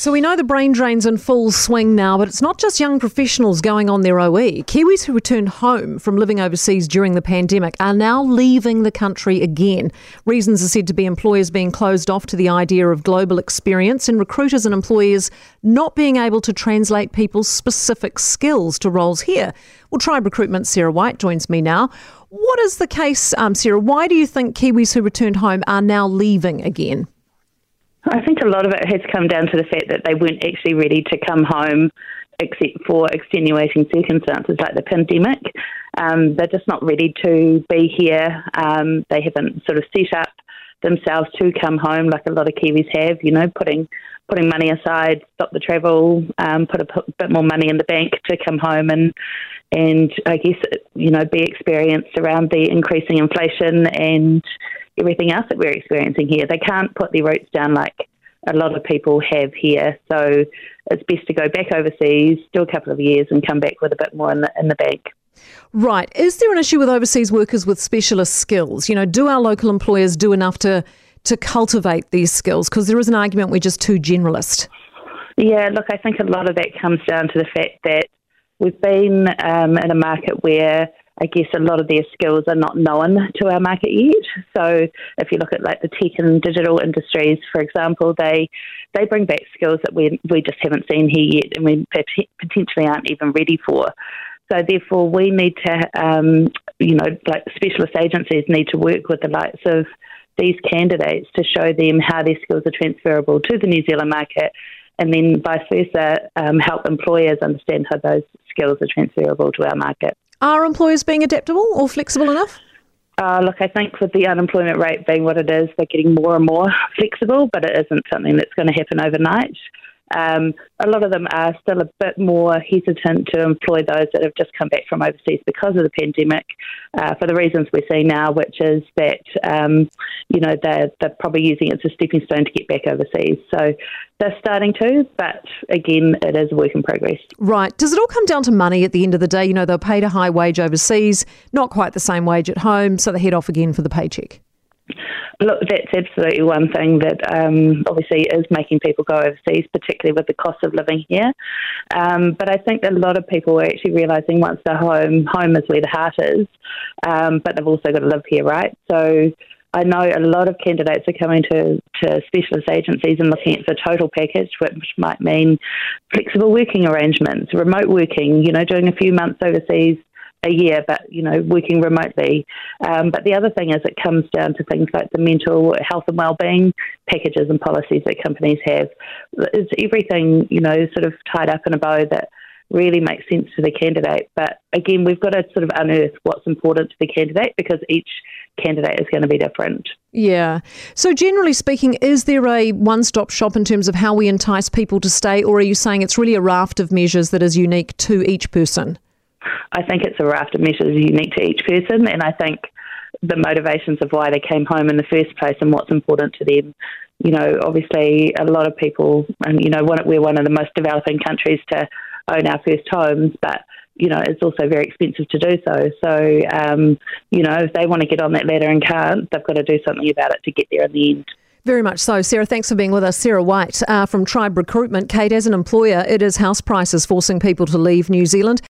So we know the brain drain's in full swing now, but it's not just young professionals going on their OE. Kiwis who returned home from living overseas during the pandemic are now leaving the country again. Reasons are said to be employers being closed off to the idea of global experience and recruiters and employers not being able to translate people's specific skills to roles here. Well, Tribe Recruitment Sarah White joins me now. What is the case, um, Sarah? Why do you think Kiwis who returned home are now leaving again? I think a lot of it has come down to the fact that they weren't actually ready to come home except for extenuating circumstances like the pandemic. Um, they're just not ready to be here. Um, they haven't sort of set up themselves to come home like a lot of Kiwis have, you know, putting putting money aside, stop the travel, um, put a p- bit more money in the bank to come home and and I guess you know be experienced around the increasing inflation and everything else that we're experiencing here. They can't put their roots down like a lot of people have here. So it's best to go back overseas, do a couple of years, and come back with a bit more in the, in the bank. Right. Is there an issue with overseas workers with specialist skills? You know, do our local employers do enough to to cultivate these skills? Because there is an argument we're just too generalist. Yeah, look, I think a lot of that comes down to the fact that we've been um, in a market where I guess a lot of their skills are not known to our market yet. So if you look at like the tech and digital industries, for example, they they bring back skills that we we just haven't seen here yet, and we potentially aren't even ready for. So therefore, we need to, um, you know, like specialist agencies need to work with the likes of these candidates to show them how their skills are transferable to the New Zealand market, and then vice versa, um, help employers understand how those skills are transferable to our market. Are employers being adaptable or flexible enough? Uh, look, I think with the unemployment rate being what it is, they're getting more and more flexible, but it isn't something that's going to happen overnight. Um, a lot of them are still a bit more hesitant to employ those that have just come back from overseas because of the pandemic, uh, for the reasons we're seeing now, which is that um, you know they're, they're probably using it as a stepping stone to get back overseas. So they're starting to, but again, it is a work in progress. Right. Does it all come down to money at the end of the day? You know, they're paid a high wage overseas, not quite the same wage at home, so they head off again for the paycheck. Look, that's absolutely one thing that um, obviously is making people go overseas, particularly with the cost of living here. Um, but I think that a lot of people are actually realising once they're home, home is where the heart is, um, but they've also got to live here, right? So I know a lot of candidates are coming to, to specialist agencies and looking at the total package, which might mean flexible working arrangements, remote working, you know, doing a few months overseas a year, but you know, working remotely. Um, but the other thing is, it comes down to things like the mental health and well-being packages and policies that companies have. It's everything, you know, sort of tied up in a bow that really makes sense to the candidate. But again, we've got to sort of unearth what's important to the candidate because each candidate is going to be different. Yeah. So, generally speaking, is there a one stop shop in terms of how we entice people to stay, or are you saying it's really a raft of measures that is unique to each person? I think it's a raft of measures unique to each person, and I think the motivations of why they came home in the first place and what's important to them. You know, obviously, a lot of people, and you know, we're one of the most developing countries to own our first homes, but you know, it's also very expensive to do so. So, um, you know, if they want to get on that ladder and can't, they've got to do something about it to get there in the end. Very much so. Sarah, thanks for being with us. Sarah White uh, from Tribe Recruitment. Kate, as an employer, it is house prices forcing people to leave New Zealand.